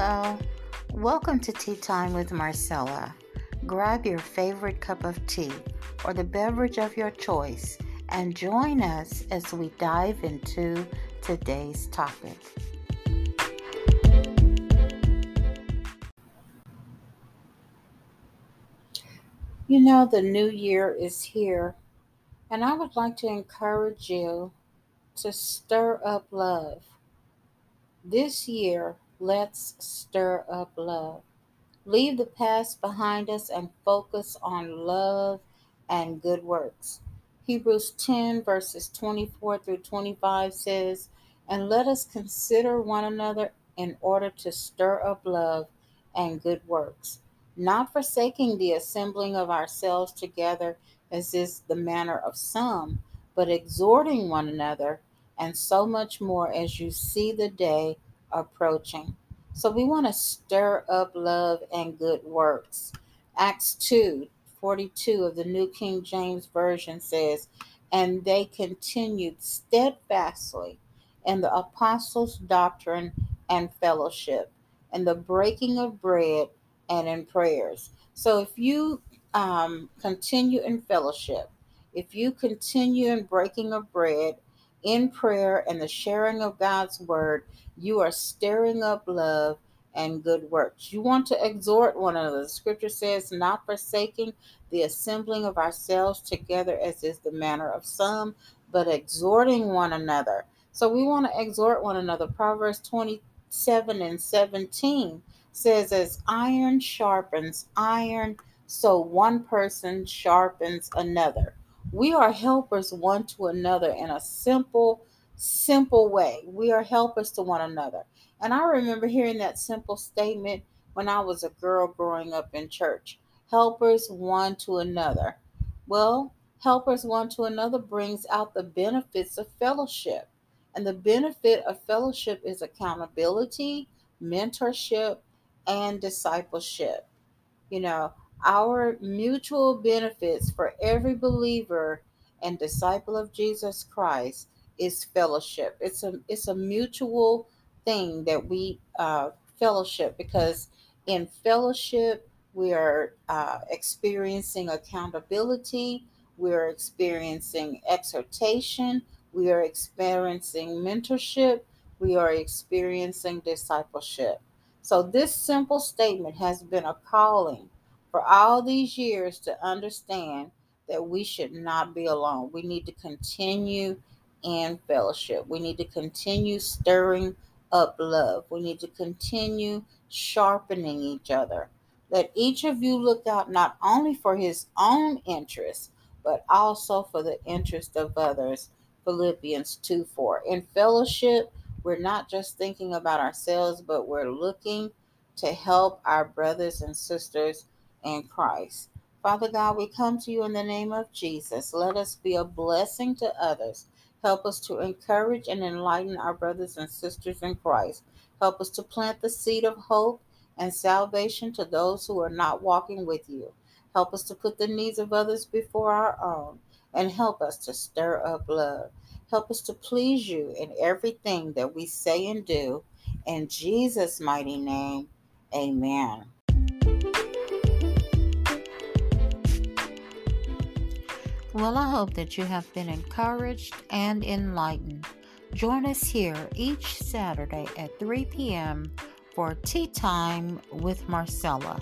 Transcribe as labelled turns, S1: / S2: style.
S1: Hello, welcome to Tea Time with Marcella. Grab your favorite cup of tea or the beverage of your choice and join us as we dive into today's topic. You know, the new year is here, and I would like to encourage you to stir up love. This year, let's stir up love. Leave the past behind us and focus on love and good works. Hebrews 10, verses 24 through 25 says, And let us consider one another in order to stir up love and good works not forsaking the assembling of ourselves together as is the manner of some, but exhorting one another, and so much more as you see the day approaching. So we want to stir up love and good works. Acts 2 42 of the New King James Version says, And they continued steadfastly in the apostles' doctrine and fellowship, and the breaking of bread and in prayers. So if you um, continue in fellowship, if you continue in breaking of bread, in prayer, and the sharing of God's word, you are stirring up love and good works. You want to exhort one another. The scripture says, not forsaking the assembling of ourselves together as is the manner of some, but exhorting one another. So we want to exhort one another. Proverbs 27 and 17 says, As iron sharpens iron, so one person sharpens another. We are helpers one to another in a simple, simple way. We are helpers to one another. And I remember hearing that simple statement when I was a girl growing up in church helpers one to another. Well, helpers one to another brings out the benefits of fellowship. And the benefit of fellowship is accountability, mentorship, and discipleship. You know, our mutual benefits for every believer and disciple of Jesus Christ is fellowship. It's a it's a mutual thing that we uh, fellowship because in fellowship we are uh, experiencing accountability, we are experiencing exhortation, we are experiencing mentorship, we are experiencing discipleship. So, this simple statement has been a calling for all these years to understand that we should not be alone. We need to continue in fellowship. We need to continue stirring up love. We need to continue sharpening each other. Let each of you look out not only for his own interest, but also for the interest of others. Philippians 2 4. In fellowship, we're not just thinking about ourselves, but we're looking to help our brothers and sisters in Christ. Father God, we come to you in the name of Jesus. Let us be a blessing to others. Help us to encourage and enlighten our brothers and sisters in Christ. Help us to plant the seed of hope and salvation to those who are not walking with you. Help us to put the needs of others before our own and help us to stir up love. Help us to please you in everything that we say and do. In Jesus' mighty name, amen. Well, I hope that you have been encouraged and enlightened. Join us here each Saturday at 3 p.m. for Tea Time with Marcella.